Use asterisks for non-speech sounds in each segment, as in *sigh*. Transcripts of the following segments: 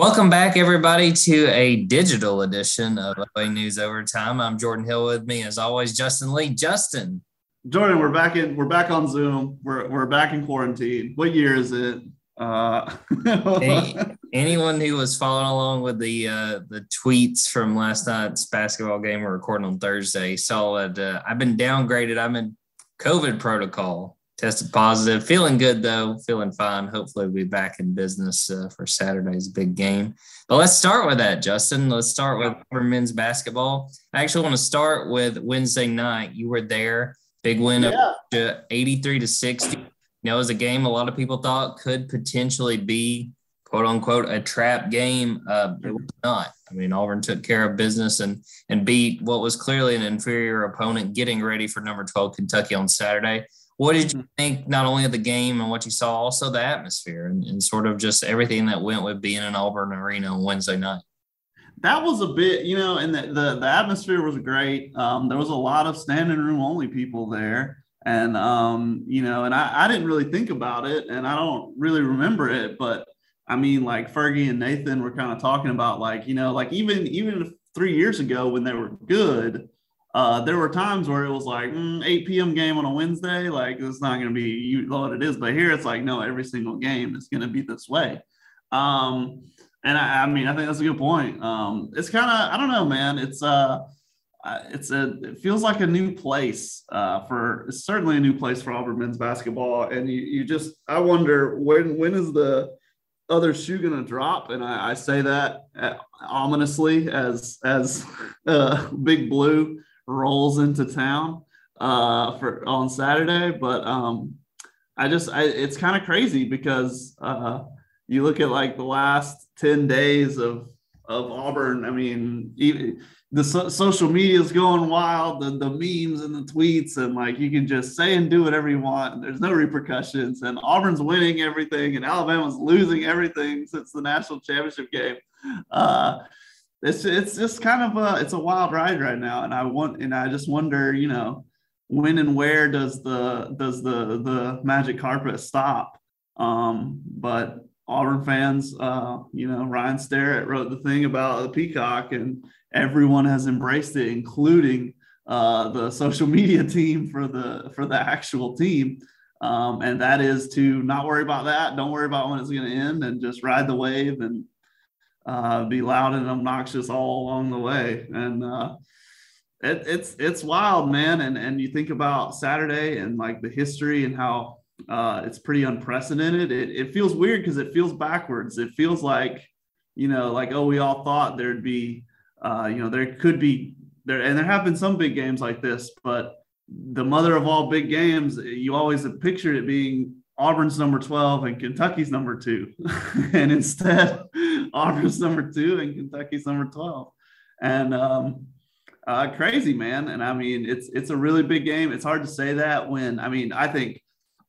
Welcome back, everybody, to a digital edition of OA News Overtime. I'm Jordan Hill with me, as always, Justin Lee. Justin. Jordan, we're back in we're back on Zoom. We're we're back in quarantine. What year is it? Uh *laughs* Any, anyone who was following along with the uh, the tweets from last night's basketball game we're recording on Thursday saw that uh, I've been downgraded. I'm in COVID protocol tested positive. Feeling good though, feeling fine. Hopefully, we'll be back in business uh, for Saturday's big game. But let's start with that, Justin. Let's start with men's basketball. I actually want to start with Wednesday night. You were there. Big win yeah. of 83 to 60. You know, it was a game a lot of people thought could potentially be quote unquote a trap game. Uh, it was not. I mean, Auburn took care of business and and beat what was clearly an inferior opponent, getting ready for number 12 Kentucky on Saturday. What did you mm-hmm. think, not only of the game and what you saw, also the atmosphere and, and sort of just everything that went with being in Auburn Arena on Wednesday night? That was a bit, you know, and the, the, the atmosphere was great. Um, there was a lot of standing room only people there. And, um, you know, and I, I didn't really think about it and I don't really remember it, but I mean, like Fergie and Nathan were kind of talking about like, you know, like even, even three years ago when they were good, uh, there were times where it was like mm, 8 p.m. game on a Wednesday, like it's not going to be you know what it is. But here it's like no, every single game is going to be this way. Um, and I, I, mean, I think that's a good point. Um, it's kind of I don't know, man. It's uh, it's a it feels like a new place uh, for certainly a new place for Auburn men's basketball. And you you just I wonder when when is the other shoe going to drop? And I, I say that uh, ominously as as *laughs* uh, Big Blue rolls into town uh, for on Saturday. But um, I just I, it's kind of crazy because uh, you look at like the last ten days of of Auburn. I mean, even, the so- social media is going wild. The the memes and the tweets and like you can just say and do whatever you want. There's no repercussions. And Auburn's winning everything, and Alabama's losing everything since the national championship game. Uh, it's it's just kind of a it's a wild ride right now, and I want and I just wonder, you know, when and where does the does the the magic carpet stop? Um, but Auburn fans, uh, you know, Ryan Starrett wrote the thing about the peacock, and everyone has embraced it, including uh, the social media *laughs* team for the for the actual team. Um, and that is to not worry about that. Don't worry about when it's going to end, and just ride the wave and uh, be loud and obnoxious all along the way. And uh, it, it's it's wild, man. And and you think about Saturday and like the history and how uh, it's pretty unprecedented. It, it feels weird because it feels backwards. It feels like you know, like oh, we all thought there'd be, uh, you know, there could be there, and there have been some big games like this, but the mother of all big games, you always have pictured it being Auburn's number 12 and Kentucky's number two. *laughs* and instead, *laughs* Auburn's number two and Kentucky's number 12. And um, uh, crazy, man. And I mean, it's it's a really big game. It's hard to say that when, I mean, I think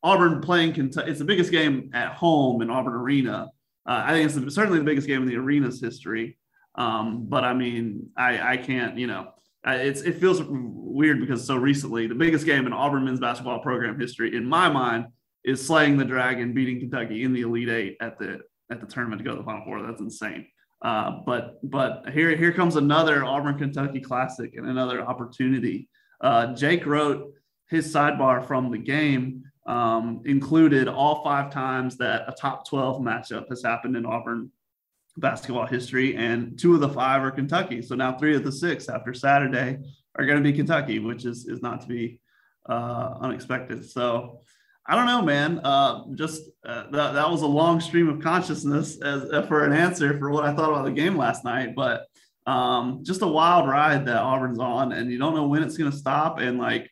Auburn playing Kentucky, it's the biggest game at home in Auburn Arena. Uh, I think it's certainly the biggest game in the arena's history. Um, but I mean, I, I can't, you know, it's it feels weird because so recently the biggest game in Auburn men's basketball program history, in my mind, is slaying the dragon, beating Kentucky in the Elite Eight at the at the tournament to go to the Final Four. That's insane. Uh, but but here here comes another Auburn Kentucky Classic and another opportunity. Uh, Jake wrote his sidebar from the game um, included all five times that a top 12 matchup has happened in Auburn basketball history, and two of the five are Kentucky. So now three of the six after Saturday are going to be Kentucky, which is is not to be uh, unexpected. So I don't know, man. Uh, just uh, that, that was a long stream of consciousness as uh, for an answer for what I thought about the game last night. But um, just a wild ride that Auburn's on, and you don't know when it's going to stop. And like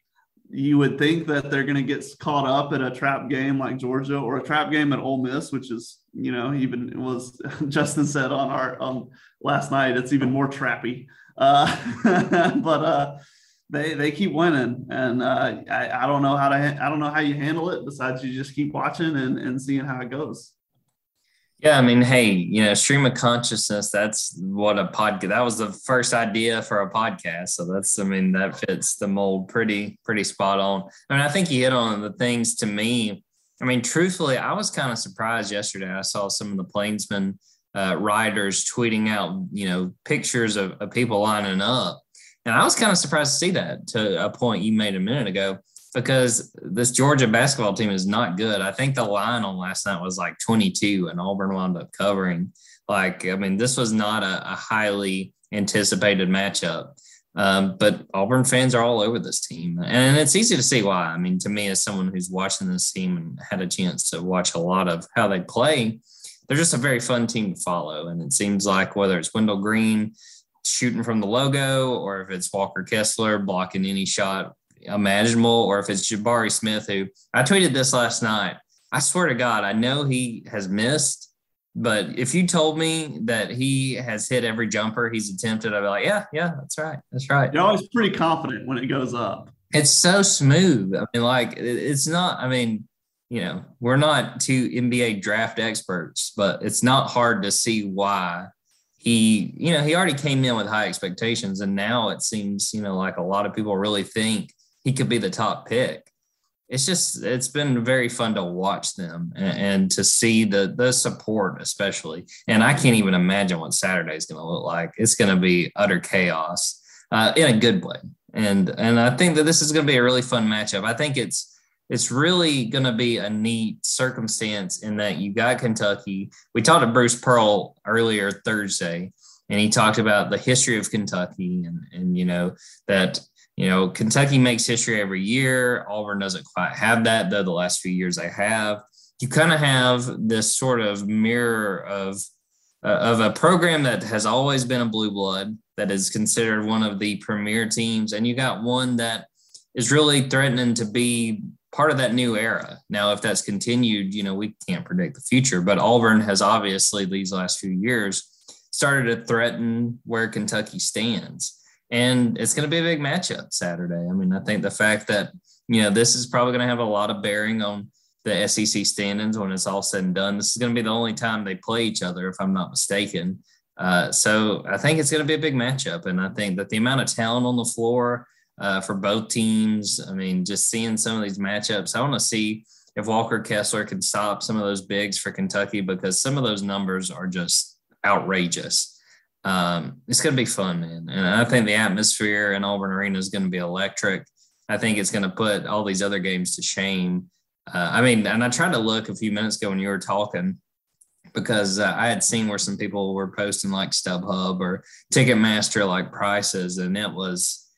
you would think that they're going to get caught up at a trap game like Georgia or a trap game at Ole Miss, which is you know even was *laughs* Justin said on our on last night. It's even more trappy. Uh, *laughs* but uh, they they keep winning, and uh, I, I don't know how to I don't know how you handle it besides you just keep watching and, and seeing how it goes. Yeah, I mean, hey, you know, stream of consciousness, that's what a podcast that was the first idea for a podcast. So that's I mean, that fits the mold pretty, pretty spot on. I mean, I think you hit on the things to me. I mean, truthfully, I was kind of surprised yesterday. I saw some of the plainsmen uh, writers tweeting out, you know, pictures of, of people lining up. And I was kind of surprised to see that to a point you made a minute ago because this Georgia basketball team is not good. I think the line on last night was like 22 and Auburn wound up covering. Like, I mean, this was not a, a highly anticipated matchup. Um, but Auburn fans are all over this team. And it's easy to see why. I mean, to me, as someone who's watching this team and had a chance to watch a lot of how they play, they're just a very fun team to follow. And it seems like whether it's Wendell Green shooting from the logo or if it's Walker Kessler blocking any shot imaginable or if it's Jabari Smith, who I tweeted this last night. I swear to God, I know he has missed, but if you told me that he has hit every jumper he's attempted, I'd be like, yeah, yeah, that's right. That's right. You're always pretty confident when it goes up. It's so smooth. I mean, like, it's not, I mean, you know, we're not two NBA draft experts, but it's not hard to see why he, you know, he already came in with high expectations. And now it seems, you know, like a lot of people really think he could be the top pick. It's just, it's been very fun to watch them and, and to see the the support, especially. And I can't even imagine what Saturday is going to look like. It's going to be utter chaos uh, in a good way. And and I think that this is going to be a really fun matchup. I think it's it's really going to be a neat circumstance in that you got Kentucky. We talked to Bruce Pearl earlier Thursday, and he talked about the history of Kentucky and, and you know, that, you know, Kentucky makes history every year. Auburn doesn't quite have that, though the last few years they have. You kind of have this sort of mirror of, uh, of a program that has always been a blue blood that is considered one of the premier teams. And you got one that is really threatening to be part of that new era. Now, if that's continued, you know, we can't predict the future, but Auburn has obviously these last few years started to threaten where Kentucky stands. And it's going to be a big matchup Saturday. I mean, I think the fact that, you know, this is probably going to have a lot of bearing on the SEC standings when it's all said and done. This is going to be the only time they play each other, if I'm not mistaken. Uh, so I think it's going to be a big matchup. And I think that the amount of talent on the floor, uh, for both teams. I mean, just seeing some of these matchups, I want to see if Walker Kessler can stop some of those bigs for Kentucky because some of those numbers are just outrageous. Um, it's going to be fun, man. And I think the atmosphere in Auburn Arena is going to be electric. I think it's going to put all these other games to shame. Uh, I mean, and I tried to look a few minutes ago when you were talking because uh, I had seen where some people were posting like StubHub or Ticketmaster like prices, and it was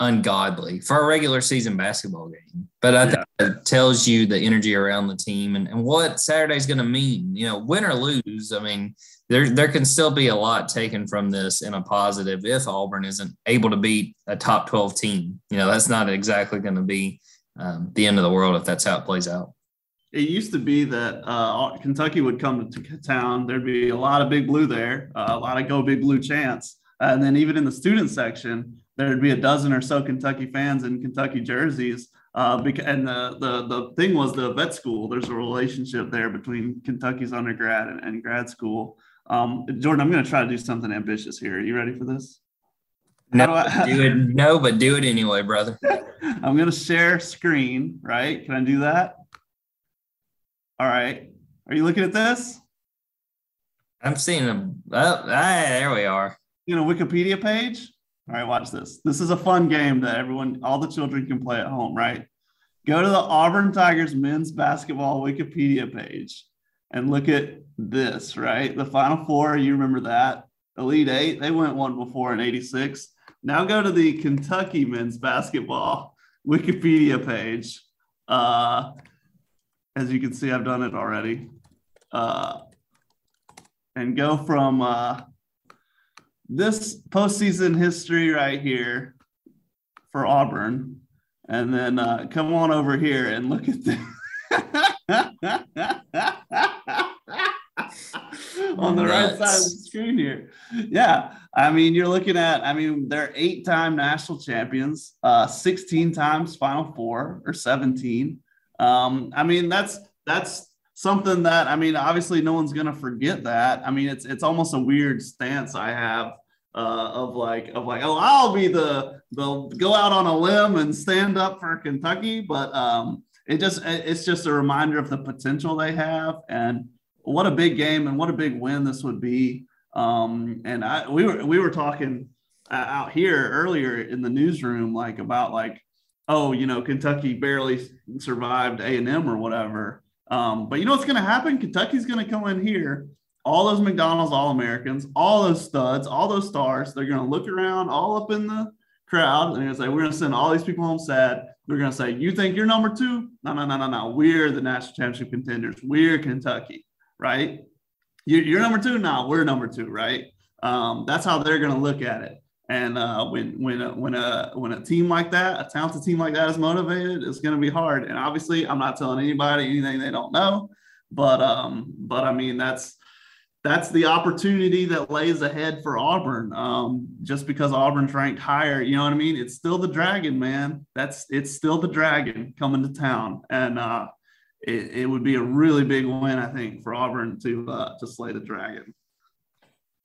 ungodly for a regular season basketball game. But I think it tells you the energy around the team and, and what Saturday's going to mean. You know, win or lose, I mean, there there can still be a lot taken from this in a positive if Auburn isn't able to beat a top 12 team. You know, that's not exactly going to be um, the end of the world if that's how it plays out. It used to be that uh, Kentucky would come to town. There'd be a lot of big blue there, uh, a lot of go big blue chants. And then even in the student section, there'd be a dozen or so Kentucky fans in Kentucky jerseys. Uh, and the, the the thing was the vet school. There's a relationship there between Kentucky's undergrad and, and grad school. Um, Jordan, I'm going to try to do something ambitious here. Are you ready for this? No, do, I, do it. No, but do it anyway, brother. *laughs* I'm going to share screen. Right? Can I do that? All right. Are you looking at this? I'm seeing them. Oh, ah, there we are. You know, Wikipedia page. All right, watch this. This is a fun game that everyone, all the children can play at home, right? Go to the Auburn Tigers men's basketball Wikipedia page and look at this, right? The Final Four, you remember that? Elite Eight, they went one before in 86. Now go to the Kentucky men's basketball *laughs* Wikipedia page. Uh, as you can see, I've done it already. Uh, and go from uh, this postseason history right here for Auburn, and then uh, come on over here and look at this. *laughs* on the right side of the screen here. Yeah. I mean, you're looking at, I mean, they're eight time national champions, uh, 16 times Final Four or 17. Um, I mean, that's, that's, something that I mean, obviously, no one's gonna forget that. I mean, it's it's almost a weird stance I have uh, of like of like oh I'll be the the go out on a limb and stand up for Kentucky, but um, it just it's just a reminder of the potential they have and what a big game and what a big win this would be. Um, and I we were we were talking uh, out here earlier in the newsroom like about like oh you know Kentucky barely survived A and M or whatever. Um, but you know what's going to happen? Kentucky's going to come in here. All those McDonald's All Americans, all those studs, all those stars, they're going to look around all up in the crowd and they're going to say, We're going to send all these people home sad. They're going to say, You think you're number two? No, no, no, no, no. We're the national championship contenders. We're Kentucky, right? You're number two? No, we're number two, right? Um, that's how they're going to look at it. And uh, when when a, when a when a team like that, a talented team like that is motivated, it's going to be hard. And obviously, I'm not telling anybody anything they don't know, but um, but I mean that's that's the opportunity that lays ahead for Auburn. Um, just because Auburn's ranked higher, you know what I mean? It's still the Dragon, man. That's it's still the Dragon coming to town, and uh, it, it would be a really big win, I think, for Auburn to uh, to slay the Dragon.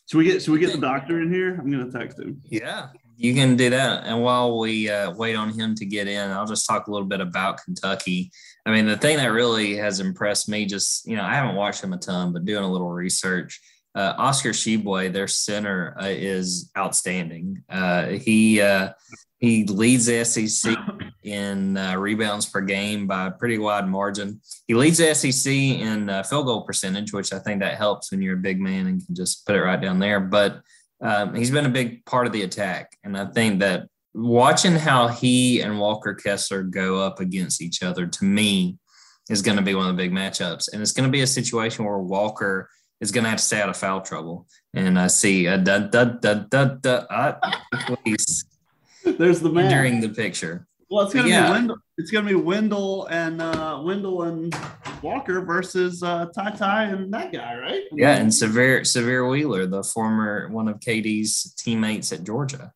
Should we get should we get the doctor in here? I'm gonna text him. Yeah, you can do that. And while we uh, wait on him to get in, I'll just talk a little bit about Kentucky. I mean, the thing that really has impressed me, just you know, I haven't watched him a ton, but doing a little research, uh, Oscar Tshiebwe, their center, uh, is outstanding. Uh, he uh, he leads the SEC in uh, rebounds per game by a pretty wide margin. He leads the SEC in uh, field goal percentage, which I think that helps when you're a big man and can just put it right down there. But um, he's been a big part of the attack, and I think that watching how he and Walker Kessler go up against each other to me is going to be one of the big matchups, and it's going to be a situation where Walker is going to have to stay out of foul trouble. And I see a da da da da da. Uh, *laughs* please. There's the man during the picture. Well, it's gonna yeah. be Wendell. It's gonna be Wendell and uh, Wendell and Walker versus uh, Ty Ty and that guy, right? Yeah, and Sahvir Sahvir Wheeler, the former one of KD's teammates at Georgia.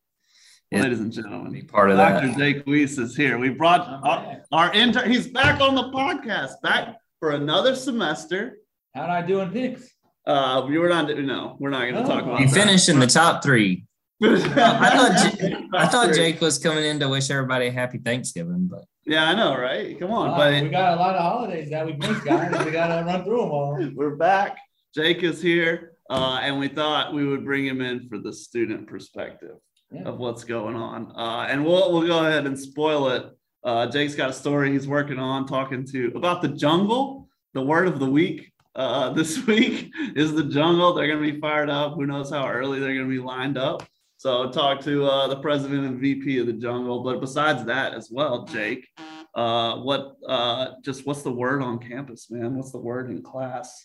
Ladies and gentlemen, be part of that Dr. that. Jake Weiss is here. We brought our, our intern. He's back on the podcast, back for another semester. How'd I do in picks? Uh, we were not. No, we're not going to oh, talk about. You finished in the top three. I thought *laughs* I thought Jake was coming in to wish everybody a happy Thanksgiving, but yeah, I know, right? Come on, uh, buddy. We got a lot of holidays that we missed, guys. we got to run through them all. *laughs* We're back. Jake is here, uh, and we thought we would bring him in for the student perspective yeah. of what's going on, uh, and we'll we'll go ahead and spoil it. Uh, Jake's got a story he's working on, talking to about the jungle. The word of the week uh, *laughs* this week is the jungle. They're going to be fired up. Who knows how early they're going to be lined up. So talk to uh, the president and VP of the jungle. But besides that as well, Jake, uh, what uh, just what's the word on campus, man? What's the word in class?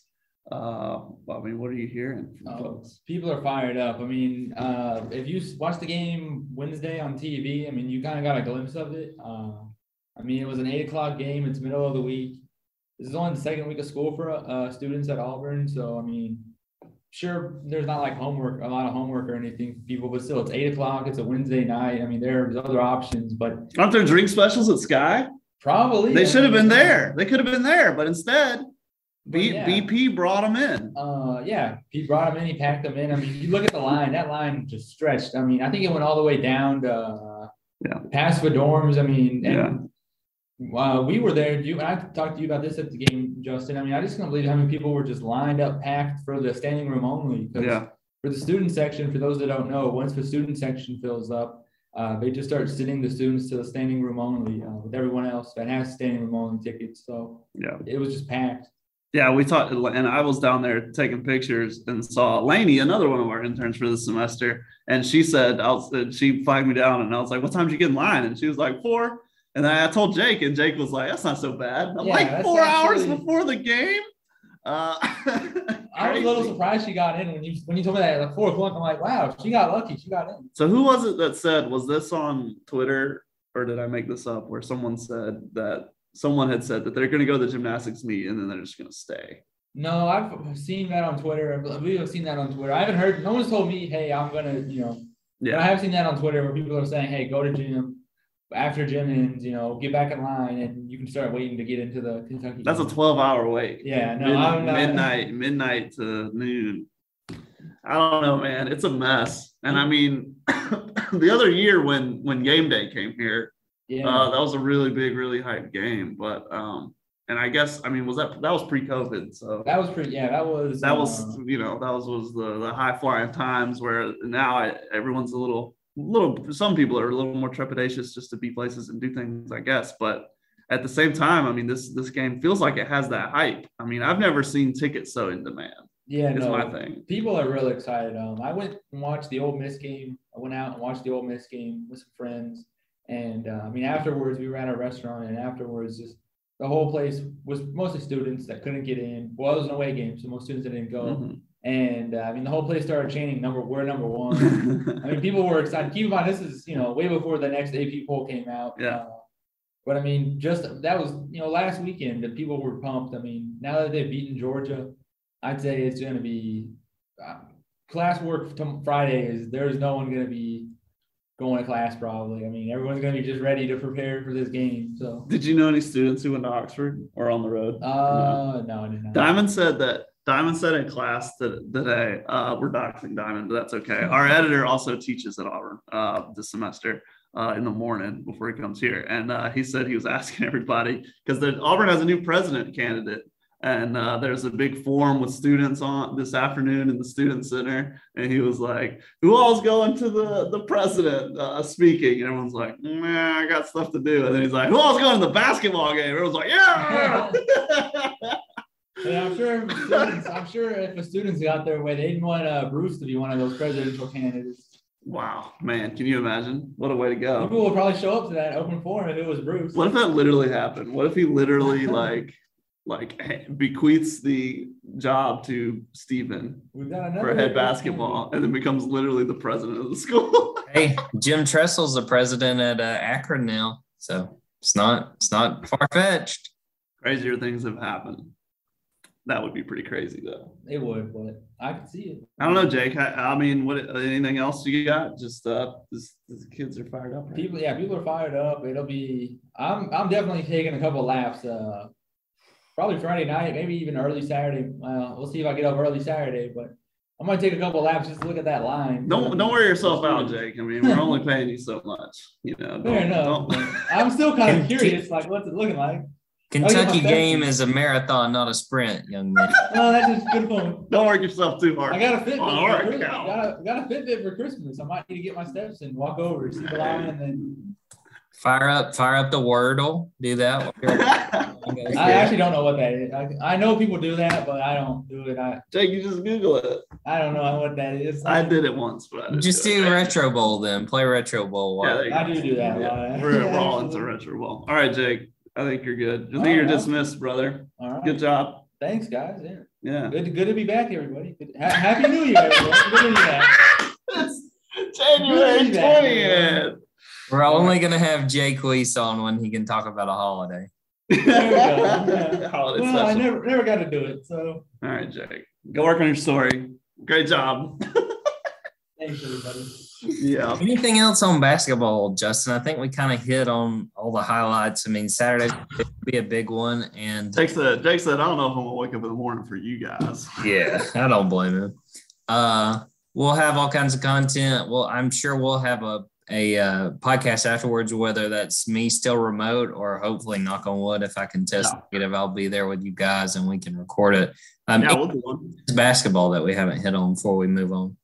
Uh, I mean, what are you hearing from oh, folks? People are fired up. I mean, uh, if you watch the game Wednesday on TV, I mean, you kind of got a glimpse of it. Uh, I mean, it was an eight o'clock game. It's middle of the week. This is only the second week of school for uh, students at Auburn. So, I mean, sure there's not like homework, a lot of homework or anything for people, but still it's eight o'clock. It's a Wednesday night. I mean, there's other options, but aren't there drink specials at Sky? Probably. They should have been there. They could have been there, but instead, B- yeah. BP brought them in. Uh, yeah, he brought them in. He packed them in. I mean, you look at the line. That line just stretched. I mean, I think it went all the way down to uh, yeah. past the dorms. I mean, yeah. Uh, we were there. You, I talked to you about this at the game, Justin. I mean, I just can't believe how many people were just lined up, packed for the standing room only. Yeah. For the student section, for those that don't know, once the student section fills up, uh, they just start sitting the students to the standing room only uh, with everyone else that has standing room only tickets. So yeah, it was just packed. Yeah, we thought, and I was down there taking pictures and saw Lainey, another one of our interns for the semester, and she said, "I was," she flagged me down, and I was like, "What time did you get in line?" And she was like, four. And I told Jake, and Jake was like, "That's not so bad." I'm yeah, like four hours before the game. Uh, *laughs* I was a little surprised she got in when you when you told me that at like four o'clock. I'm like, "Wow, she got lucky. She got in." So who was it that said? Was this on Twitter or did I make this up? Where someone said that someone had said that they're going to go to the gymnastics meet and then they're just going to stay. No, I've seen that on Twitter. We have seen that on Twitter. I haven't heard. No one's told me, "Hey, I'm gonna," you know. Yeah. I have seen that on Twitter where people are saying, "Hey, go to gym." After gym ends, you know, get back in line and you can start waiting to get into the Kentucky. That's game. a 12 hour wait. Yeah, no, Mid- I'm not, midnight, midnight to noon. I don't know, man. It's a mess. And I mean, *coughs* the other year when when game day came here, yeah. Uh, that was a really big, really hype game. But um, and I guess I mean was that that was pre-COVID, so That was pretty. Yeah, that was. that was uh, you know that was was the the high flying times where now I, everyone's a little little some people are a little more trepidatious just to be places and do things I guess but at the same time I mean this this game feels like it has that hype I mean I've never seen tickets so in demand yeah, is no, my thing people are really excited. Um, I went and watched the Ole Miss game. I went out and watched the Ole Miss game with some friends, and uh, I mean afterwards we were at a restaurant, and afterwards just the whole place was mostly students that couldn't get in. Well, it was an away game, so most students didn't go. Mhm. And uh, I mean the whole place started chanting number we're number one. *laughs* I mean, people were excited. Keep in mind, this is you know way before the next AP poll came out. Yeah. Uh, but I mean, just that was you know last weekend that people were pumped. I mean, now that they've beaten Georgia, I'd say it's going to be uh, class work to Friday. Is there's no one going to be going to class probably. I mean, everyone's going to be just ready to prepare for this game. So, did you know any students who went to Oxford or on the road uh, no, I did not. Diamond said that Diamond said in class that today, uh, we're doxing Diamond, but that's okay. Our editor also teaches at Auburn uh, this semester uh, in the morning before he comes here. And uh, he said he was *laughs* asking everybody because Auburn has a new president candidate. And uh, there's a big forum with students on this afternoon in the student center. And he was like, Who all's going to the, the president uh, speaking? And everyone's like, Nah, I got stuff to do. And then he's like, Who all's going to the basketball game? Everyone's like, Yeah. *laughs* *laughs* Yeah, I'm sure. If students, I'm sure if the students got their way, they'd want uh, Bruce to be one of those presidential candidates. Wow, man, can you imagine? What a way to go. People will probably show up to that open forum if it was Bruce. What if that literally happened? What if he literally *laughs* like like bequeaths the job to Steven We've got another for head basketball and then becomes literally the president of the school? *laughs* Hey, Jim Tressel's the president at uh, Akron now, so it's not it's not far fetched. Crazier things have happened. That would be pretty crazy though. It would, but I could see it. I don't know, Jake. I, I mean, what anything else you got? Just uh, this, these kids are fired up. Right? People, yeah, people are fired up. It'll be. I'm, I'm definitely taking a couple laps. Uh, probably Friday night, maybe even early Saturday. Uh, we'll see if I get up early Saturday, but I'm gonna take a couple laps just to look at that line. Don't don't wear yourself out, Jake. I mean, we're only paying you so much. You know. Fair enough. I'm still kind of *laughs* curious, like what's it looking like? Oh, Kentucky my game is a marathon, not a sprint, young man. *laughs* Oh, that's a good point. Don't work yourself too hard. I got a Fitbit. On for Christmas. Got a, got a Fitbit for Christmas. I might need to get my steps and walk over, see the line, and then Fire up, fire up the Wordle. Do that. *laughs* I actually don't know what that is. I, I know people do that, but I don't do it. I, Jake, you just Google it. I don't know what that is. I did it once, but I didn't Just do do it. Retro Bowl then. Play Retro Bowl. Yeah, I do do that. Yeah, We're, we're all into *laughs* Retro Bowl. All right, Jake. I think you're good. I think All you're right. dismissed, brother. All right. Good job. Thanks, guys. Yeah. Yeah. Good, good to be back, everybody. Good, Happy New Year, everyone. Good to be back. It's January 20th. We're only gonna have Jake Weiss on when he can talk about a holiday. There we go. *laughs* Holiday Well, I never never got to do it, so All right, Jake. Go work on your story. Great job. *laughs* thanks, everybody. Yeah. Anything else on basketball, Justin? I think we kind of hit on all the highlights. I mean, Saturday be a big one, and Jake said, Jake said, I don't know if I'm gonna wake up in the morning for you guys. *laughs* yeah, I don't blame him. Uh, we'll have all kinds of content. Well, I'm sure we'll have a a uh, podcast afterwards, whether that's me still remote or hopefully, knock on wood, if I can test Yeah. negative, I'll be there with you guys and we can record it. Um, Yeah, we'll do one. it's basketball that we haven't hit on before we move on.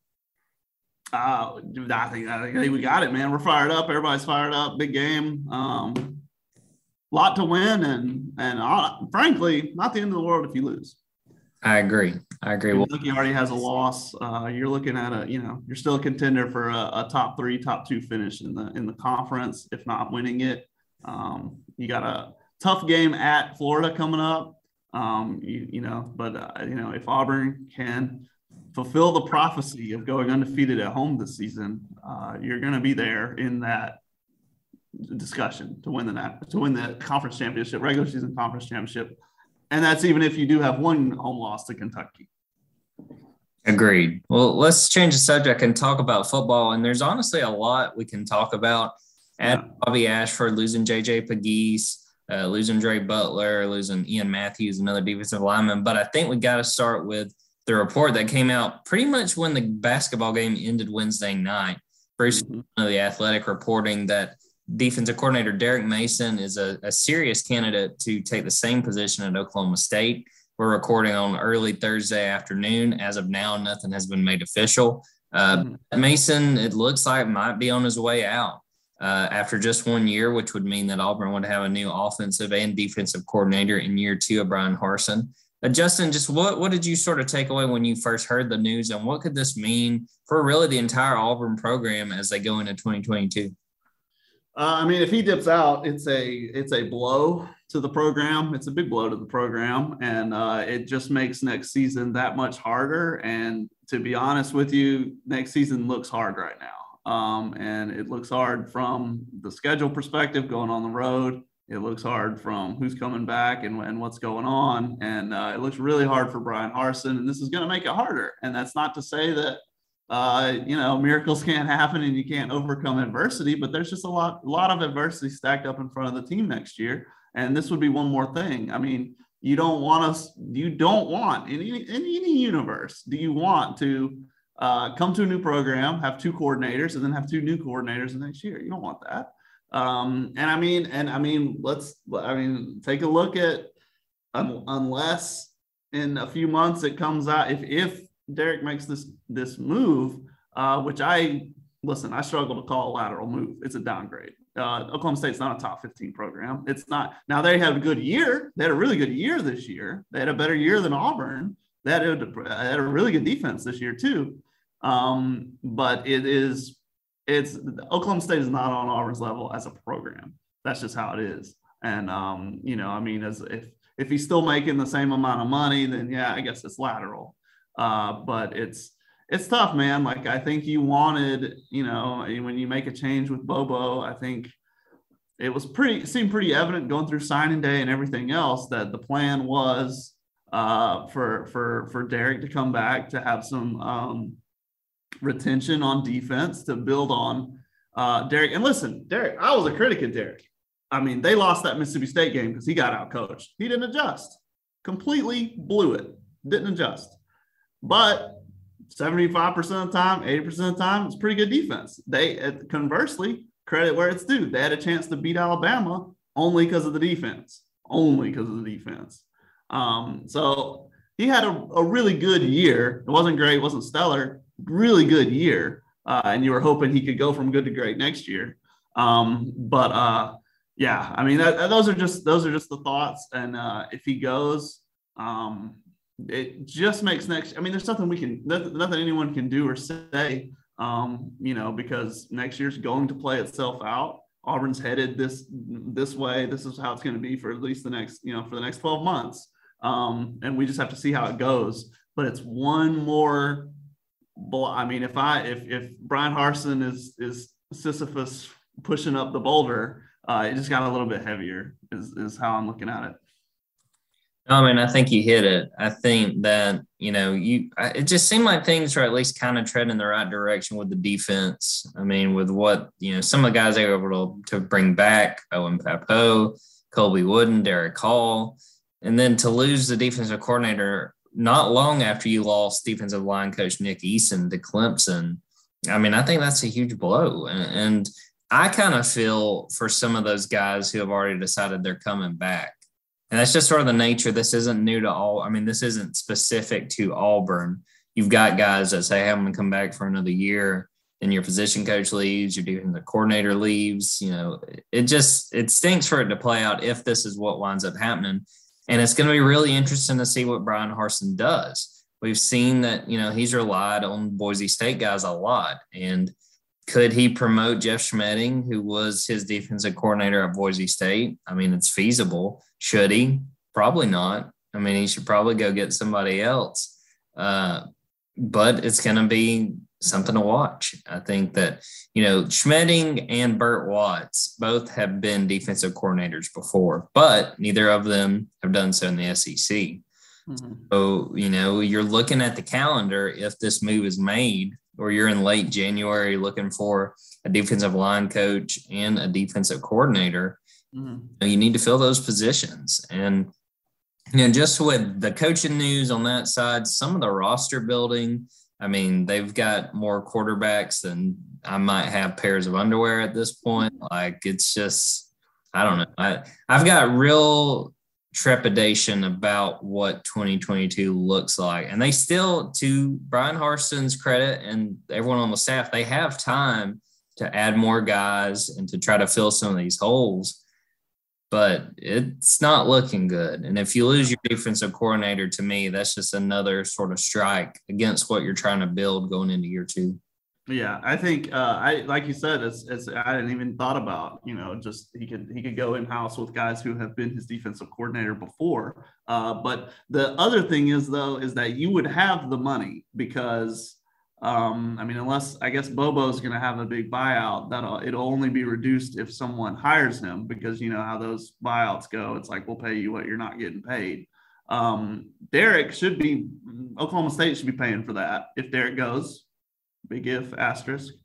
Uh, I think I think we got it, man. We're fired up. Everybody's fired up. Big game. Um, lot to win, and and uh, frankly, not the end of the world if you lose. I agree. I agree. Kentucky already has a loss. Uh, you're looking at a, you know, you're still a contender for a, a top three, top two finish in the in the conference, if not winning it. Um, you got a tough game at Florida coming up. Um, you, you know, but uh, you know, if Auburn can fulfill the prophecy of going undefeated at home this season, uh, you're going to be there in that discussion to win the to win the conference championship, regular season conference championship, and that's even if you do have one home loss to Kentucky. Agreed. Well, let's change the subject and talk about football. And there's honestly a lot we can talk about. Add Yeah. Robby Ashford losing JJ Pegues, uh, losing Dre Butler, losing Ian Matthews, another defensive lineman. But I think we got to start with the report that came out pretty much when the basketball game ended Wednesday night. Bruce Mhm. of the Athletic reporting that defensive coordinator Derek Mason is a, a, serious candidate to take the same position at Oklahoma State. We're recording on early Thursday afternoon. As of now, nothing has been made official. Uh, mm-hmm. Mason, it looks like might be on his way out uh, after just one year, which would mean that Auburn would have a new offensive and defensive coordinator in year two of Bryan Harsin. Uh, Justin, just what, what did you sort of take away when you first heard the news, and what could this mean for really the entire Auburn program as they go into 2022? Uh, I mean, if he dips out, it's a it's a blow to the program. It's a big blow to the program, and uh, it just makes next season that much harder. And to be honest with you, next season looks hard right now, um, and it looks hard from the schedule perspective, going on the road. It looks hard from who's coming back and, and what's going on, and uh, it looks really hard for Bryan Harsin. And this is going to make it harder. And that's not to say that uh, you know, miracles *laughs* can't happen and you can't overcome adversity, but there's just a lot, lot of adversity stacked up in front of the team next year. And this would be one more thing. I mean, you don't want us, you don't want in any, in any universe, do you want to uh, come to a new program, have two coordinators, and then have two new coordinators the next year? You don't want that. Um, and I mean, and I mean, let's, I mean, take a look at unless in a few months it comes out if if Derek makes this this move, uh, which I listen, I struggle to call a lateral move. It's a downgrade. Uh, Oklahoma State's not a top 15 program. It's not. Now they had a good year. They had a really good year this year. They had a better year than Auburn. They had a, had a really good defense this year too. Um, but it is, it's Oklahoma State is not on Auburn's level as a program. That's just how it is. And um, you know, I mean, as if if he's still making the same amount of money, then yeah, I guess it's lateral. Uh, but it's it's tough, man. Like I think you wanted, you know, when you make a change with Bobo, I think it was pretty seemed pretty evident going through signing day and everything else that the plan was uh, for for for Derek to come back to have some um, retention on defense to build on uh, Derek. And listen, Derek, I was a critic of Derek. I mean, they lost that Mississippi State game because he got out coached. He didn't adjust, completely blew it, didn't adjust. But 75% of the time, 80% of the time, it's pretty good defense. They conversely credit where it's due. They had a chance to beat Alabama only because of the defense, only because of the defense. Um, so he had a, a, really good year. It wasn't great, it wasn't stellar, really good year. Uh, and you were hoping he could go from good to great next year. Um, but uh, yeah, I mean, that, those are just those are just the thoughts. And uh, if he goes, um, it just makes next. I mean, there's nothing we can, nothing anyone can do or say, um, you know, because next year's going to play itself out. Auburn's headed this this way. This is how it's going to be for at least the next, you know, for the next 12 months. Um, and we just have to see how it goes. But it's one more. I mean, if I if if Bryan Harsin is is Sisyphus pushing up the boulder, uh, it just got a little bit heavier. Is is how I'm looking at it. No, I mean, I think you hit it. I think that, you know, you, it just seemed like things are at least kind of treading in the right direction with the defense. I mean, with what, you know, some of the guys they were able to, to bring back, Owen Pappoe, Colby Wooden, Derick Hall, and then to lose the defensive coordinator not long after you lost defensive line coach Nick Eason to Clemson. I mean, I think that's a huge blow. And, and I kind of feel for some of those guys who have already decided they're coming back and that's just sort of the nature. This isn't new to all. I mean, this isn't specific to Auburn. You've got guys that say, hey, I'm going to come back for another year. And your position coach leaves, your defensive coordinator leaves. You know, it just it stinks for it to play out if this is what winds up happening. And it's going to be really interesting to see what Bryan Harsin does. We've seen that, you know, he's relied on Boise State guys a lot. And could he promote Jeff Schmedding, who was his defensive coordinator at Boise State? I mean, it's feasible. Should he? Probably not. I mean, he should probably go get somebody else. Uh, but it's going to be something to watch. I think that, you know, Schmedding and Bert Watts both have been defensive coordinators before, but neither of them have done so in the SEC. Mm-hmm. So, you know, you're looking at the calendar if this move is made or you're in late January looking for a defensive line coach and a defensive coordinator, mm-hmm. you need to fill those positions. And you know, just with the coaching news on that side, some of the roster building, I mean, they've got more quarterbacks than I might have pairs of underwear at this point. Like it's just, I don't know. I I've got real trepidation about what 2022 looks like, and they still, to Bryan Harsin's credit and everyone on the staff, they have time to add more guys and to try to fill some of these holes. But it's not looking good. And if you lose your defensive coordinator, to me, that's just another sort of strike against what you're trying to build going into year two. Yeah, I think uh, I like you said, it's, it's I didn't even thought about you know just he could he could go in house with guys who have been his defensive coordinator before. Uh, but the other thing is though is that you would have the money because um, I mean unless I guess Bobo's going to have a big buyout that'll it'll only be reduced if someone hires him because you know how those buyouts go. It's like we'll pay you what you're not getting paid. Um, Derek should be Oklahoma State should be paying for that if Derek goes big if asterisk.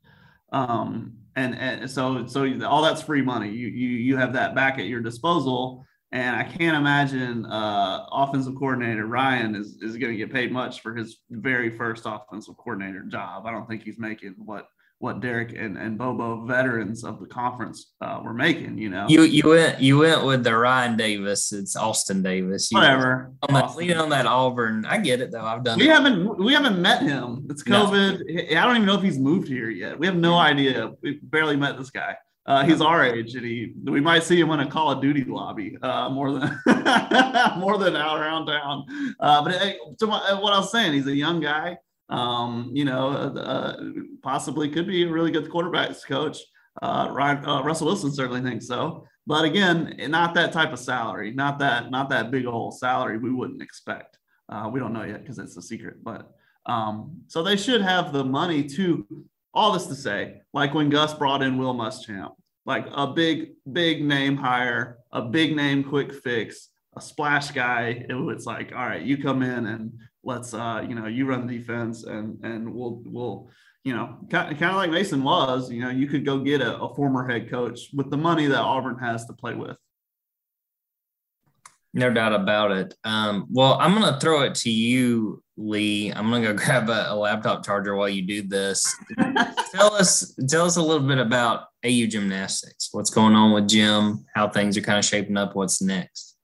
Um, and, and so so all that's free money. You you you have that back at your disposal. And I can't imagine uh, offensive coordinator Ryan is, is going to get paid much for his very first offensive coordinator job. I don't think he's making what what Derek and, and Bobo veterans of the conference uh, were making. You know, you you went you went with the Ryan Davis. It's Austin Davis. You Whatever. On that, leaning on that Auburn. I get it though. I've done. We it. haven't we haven't met him. It's COVID. No. I don't even know if he's moved here yet. We have no idea. We barely met this guy. Uh, he's our age, and he we might see him in a Call of Duty lobby uh, more than *laughs* more than out around town. Uh, but hey, to my, what I was saying, he's a young guy um, you know, uh, possibly could be a really good quarterbacks coach. Uh, Ryan, uh, Russell Wilson certainly thinks so, but again, not that type of salary, not that not that big old salary we wouldn't expect. Uh, we don't know yet because it's a secret, but um, so they should have the money to. All this to say, like when Gus brought in Will Muschamp, like a big big name hire, a big name quick fix, a splash guy. It was like, all right, you come in and let's uh, you know you run the defense and and we'll we'll you know kind, kind of like Mason was you know you could go get a, a former head coach with the money that Auburn has to play with. No doubt about it. Um, well, I'm going to throw it to you, Lee. I'm going to go *laughs* grab a, a, laptop charger while you do this. *laughs* tell us, tell us a little bit about AU gymnastics. What's going on with gym? How things are kind of shaping up? What's next?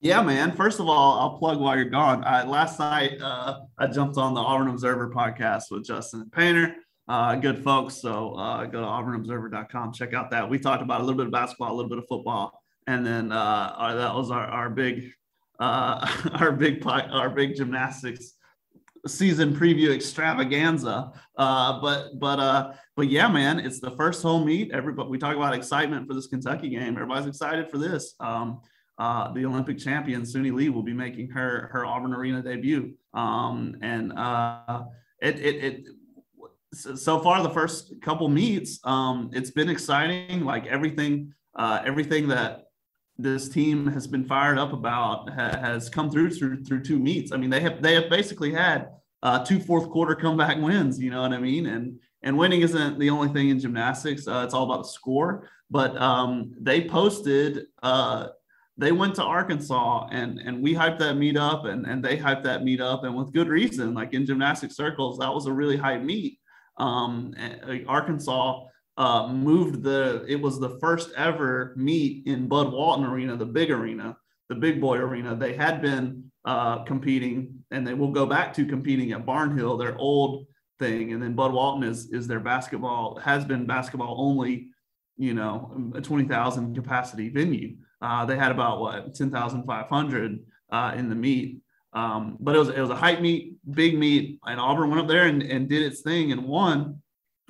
Yeah, man. First of all, I'll plug while you're gone. I, last night, uh, I jumped on the Auburn Observer podcast with Justin and Painter. Uh, good folks. So uh, go to auburnobserver.com, check out that. We talked about a little bit of basketball, a little bit of football, and then uh, our, that was our, our big, uh, *laughs* our big, our big gymnastics season preview extravaganza. Uh, but but uh, but yeah, man, it's the first home meet. Everybody, we talk about excitement for this Kentucky game. Everybody's excited for this. Um, uh, the Olympic champion Suni Lee will be making her her Auburn Arena debut. Um, and uh, it, it, it so far the first couple meets, um, it's been exciting. Like everything, uh, everything that this team has been fired up about ha- has come through through through two meets. I mean, they have they have basically had uh, two fourth quarter comeback wins. You know what I mean? And and winning isn't the only thing in gymnastics. Uh, it's all about the score. But um, they posted uh, they went to Arkansas and and we hyped that meet up and, and they hyped that meet up and with good reason. Like in gymnastic circles, that was a really high meet. Um, uh, Arkansas uh, moved the it was the first ever meet in Bud Walton Arena, the big arena, the big boy arena. They had been uh, competing and they will go back to competing at Barnhill, their old thing. And then Bud Walton is is their basketball has been basketball only, you know, a 20,000 capacity venue. Uh, they had about what 10,500 uh, in the meet. Um, but it was it was a hype meet, big meet, and Auburn went up there and, and did its thing and won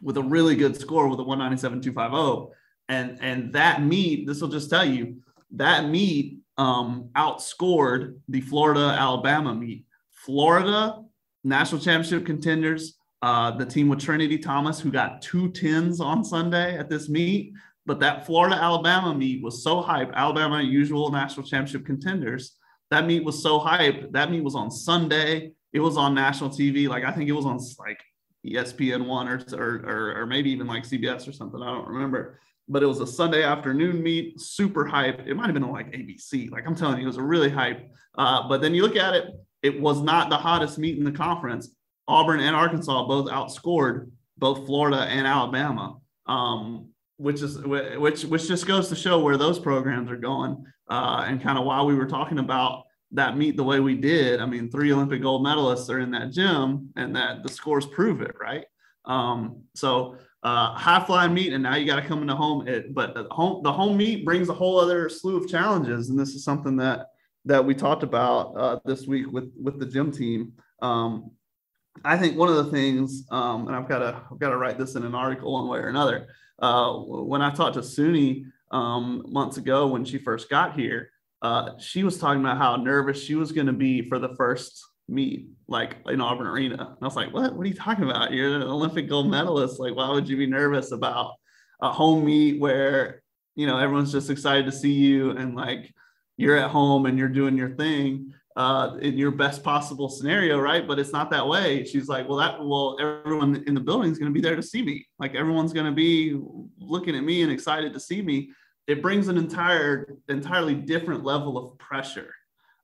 with a really good score with a 197.250. And and that meet, this will just tell you that meet um, outscored the Florida Alabama meet. Florida national championship contenders, uh, the team with Trinity Thomas, who got two tens on Sunday at this meet, but that Florida Alabama meet was so hype. Alabama, usual national championship contenders. That meet was so hype. That meet was on Sunday. It was on national TV. Like I think it was on like ESPN one or, or, or maybe even like CBS or something. I don't remember. But it was a Sunday afternoon meet, super hype. It might have been on like ABC. Like I'm telling you, it was a really hype. Uh, but then you look at it, it was not the hottest meet in the conference. Auburn and Arkansas both outscored both Florida and Alabama, um, which is which which just goes to show where those programs are going uh, and kind of why we were talking about that meet the way we did. I mean, three Olympic gold medalists are in that gym, and that the scores prove it, right? Um, so uh, high flying meet, and now you got to come into home. It, but the home the home meet brings a whole other slew of challenges, and this is something that that we talked about uh, this week with with the gym team. Um, I think one of the things, um, and I've got to I've got to write this in an article one way or another. Uh, when I talked to Suni um, months ago when she first got here, uh, she was talking about how nervous she was going to be for the first meet, like in Auburn Arena. And I was like, "What? What are you talking about? You're an Olympic gold medalist. Like, why would you be nervous about a home meet where you know everyone's just excited to see you and like you're at home and you're doing your thing?" uh, in your best possible scenario, right? But it's not that way. She's like, well, that well, everyone in the building is going to be there to see me. Like everyone's going to be looking at me and excited to see me. It brings an entire, entirely different level of pressure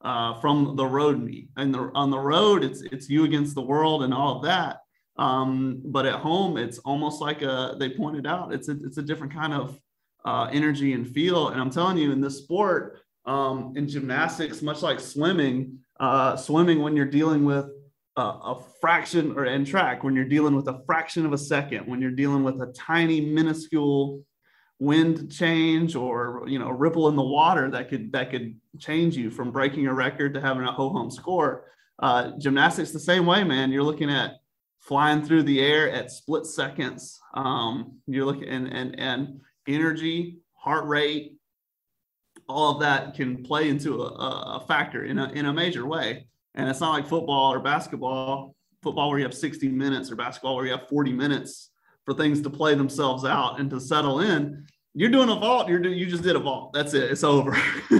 uh, from the road meet. And the, on the road, it's it's you against the world and all of that. Um, but at home, it's almost like a. They pointed out it's a it's a different kind of uh, energy and feel. And I'm telling you, in this sport, um, in gymnastics, much like swimming, uh, swimming when you're dealing with a, a, fraction or in track, when you're dealing with a fraction of a second, when you're dealing with a tiny minuscule wind change or you know ripple in the water that could that could change you from breaking a record to having a ho hum score. Uh, gymnastics the same way, man. You're looking at flying through the air at split seconds. Um, you're looking and and and energy, heart rate, all of that can play into a, a factor in a, in a major way. And it's not like football or basketball, football where you have 60 minutes or basketball where you have 40 minutes for things to play themselves out and to settle in. You're doing a vault. You're do, you just did a vault. That's it. It's over. *laughs*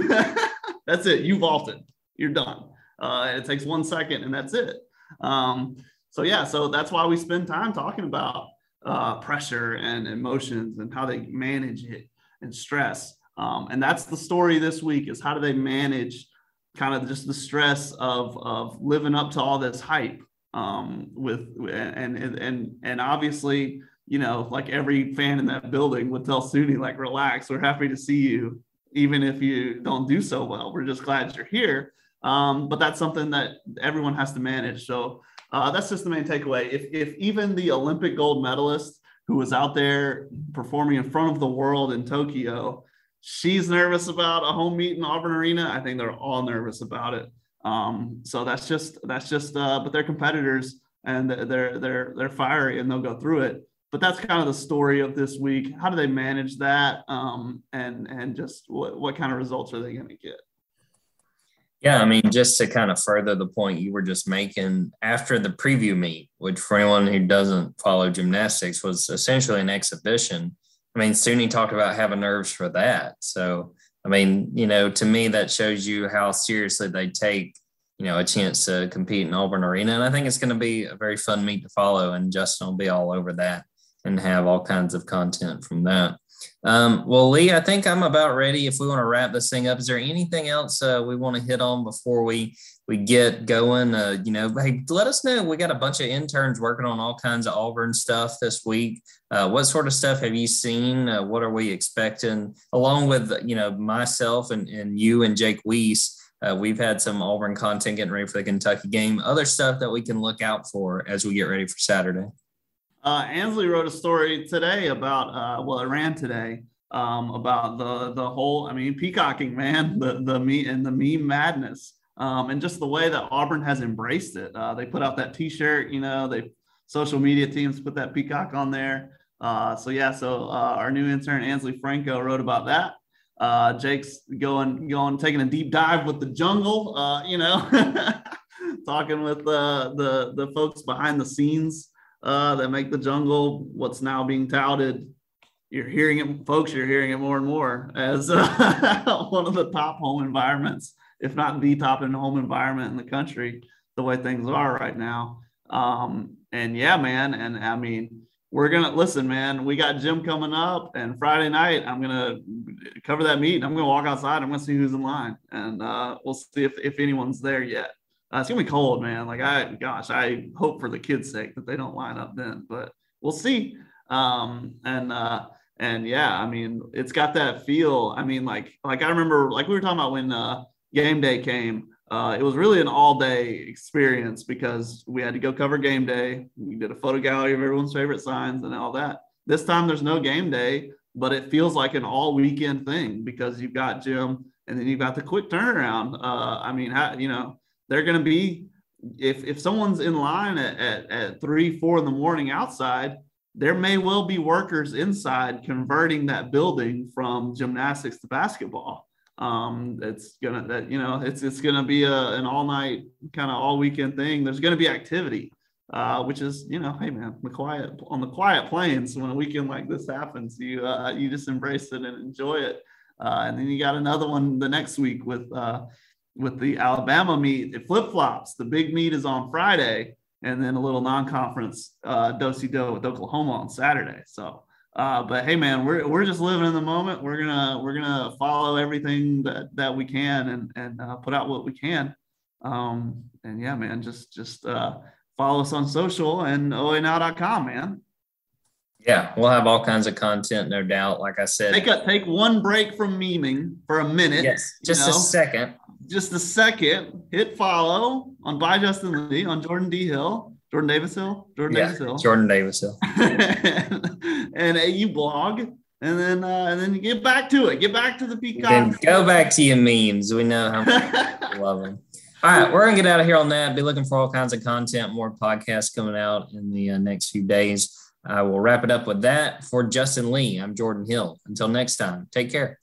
that's it. You vaulted. You're done. Uh, it takes one second and that's it. Um, so yeah, so that's why we spend time talking about uh, pressure and emotions and how they manage it and stress. Um, and that's the story this week is how do they manage kind of just the stress of, of living up to all this hype um, with and, and and and obviously you know like every fan in that building would tell Suni like relax we're happy to see you even if you don't do so well we're just glad you're here um, but that's something that everyone has to manage so uh, that's just the main takeaway if if even the Olympic gold medalist who was out there performing in front of the world in Tokyo she's nervous about a home meet in Auburn Arena. I think they're all nervous about it. Um, so that's just that's just uh, but they're competitors and they're they're they're fiery and they'll go through it. But that's kind of the story of this week. How do they manage that? Um, and and just what, what kind of results are they going to get? Yeah, I mean, just to kind of further the point you were just making, after the preview meet, which for anyone who doesn't follow gymnastics was essentially an exhibition, I mean, Suni talked about having nerves for that. So, I mean, you know, to me, that shows you how seriously they take, you know, a chance to compete in Auburn Arena. And I think it's going to be a very fun meet to follow. And Justin will be all over that and have all kinds of content from that. Um, well, Lee, I think I'm about ready. If we want to wrap this thing up, is there anything else uh, we want to hit on before we we get going? Uh, you know, hey, let us know. We got a bunch of interns working on all kinds of Auburn stuff this week. Uh, what sort of stuff have you seen? Uh, what are we expecting? Along with you know myself and, and you and Jake Weiss, uh, we've had some Auburn content getting ready for the Kentucky game. Other stuff that we can look out for as we get ready for Saturday. Uh, Ansley wrote a story today about, uh, well, it ran today um, about the the whole. I mean, peacocking, man, the the me and the meme madness, um, and just the way that Auburn has embraced it. Uh, they put out that T-shirt, you know, they social media teams put that peacock on there. Uh, so yeah, so uh, our new intern Ansley Franco wrote about that. Uh, Jake's going going taking a deep dive with the jungle, uh, you know, *laughs* talking with uh, the the folks behind the scenes uh, that make the jungle what's now being touted. You're hearing it, folks. You're hearing it more and more as uh, *laughs* one of the top home environments, if not the top in home environment in the country. The way things are right now, um, and yeah, man. And I mean, we're gonna listen, man. We got gym coming up, and Friday night I'm gonna cover that meet. And I'm gonna walk outside. I'm gonna see who's in line, and uh, we'll see if if anyone's there yet. Uh, it's gonna be cold, man. Like I, gosh, I hope for the kids' sake that they don't line up then. But we'll see. Um, and uh, and yeah, I mean, it's got that feel. I mean, like like I remember, like we were talking about when uh, game day came. Uh, it was really an all day experience because we had to go cover game day. We did a photo gallery of everyone's favorite signs and all that. This time there's no game day, but it feels like an all weekend thing because you've got gym and then you've got the quick turnaround. Uh, I mean, how, you know, they're going to be if if someone's in line at, at, at three, four in the morning outside, there may well be workers inside converting that building from gymnastics to basketball. Um, it's gonna that you know it's it's gonna be a, an all night kind of all weekend thing. There's gonna be activity, uh, which is you know hey man the quiet on the quiet plains when a weekend like this happens you uh, you just embrace it and enjoy it. Uh, and then you got another one the next week with uh, with the Alabama meet. It flip flops. The big meet is on Friday, and then a little non-conference uh, do do with Oklahoma on Saturday. So, uh, but hey, man, we're we're just living in the moment. We're gonna we're gonna follow everything that that we can and and uh, put out what we can. Um, and yeah, man, just just uh, follow us on social and oanow.com, man. Yeah, we'll have all kinds of content, no doubt. Like I said, take a take one break from memeing for a minute. Yes, just you know? a second just a second, hit follow on by Justin Lee on Jordan D Hill, Jordan Davis Hill, Jordan yeah, Davis Hill, Jordan Davis Hill, *laughs* and, you blog, and then uh, and then get back to it. Get back to the peacock. Then go back to your memes. We know how much *laughs* we love them. All right, we're gonna get out of here on that. Be looking for all kinds of content, more podcasts coming out in the uh, next few days. I will wrap it up with that for Justin Lee. I'm Jordan Hill. Until next time, take care.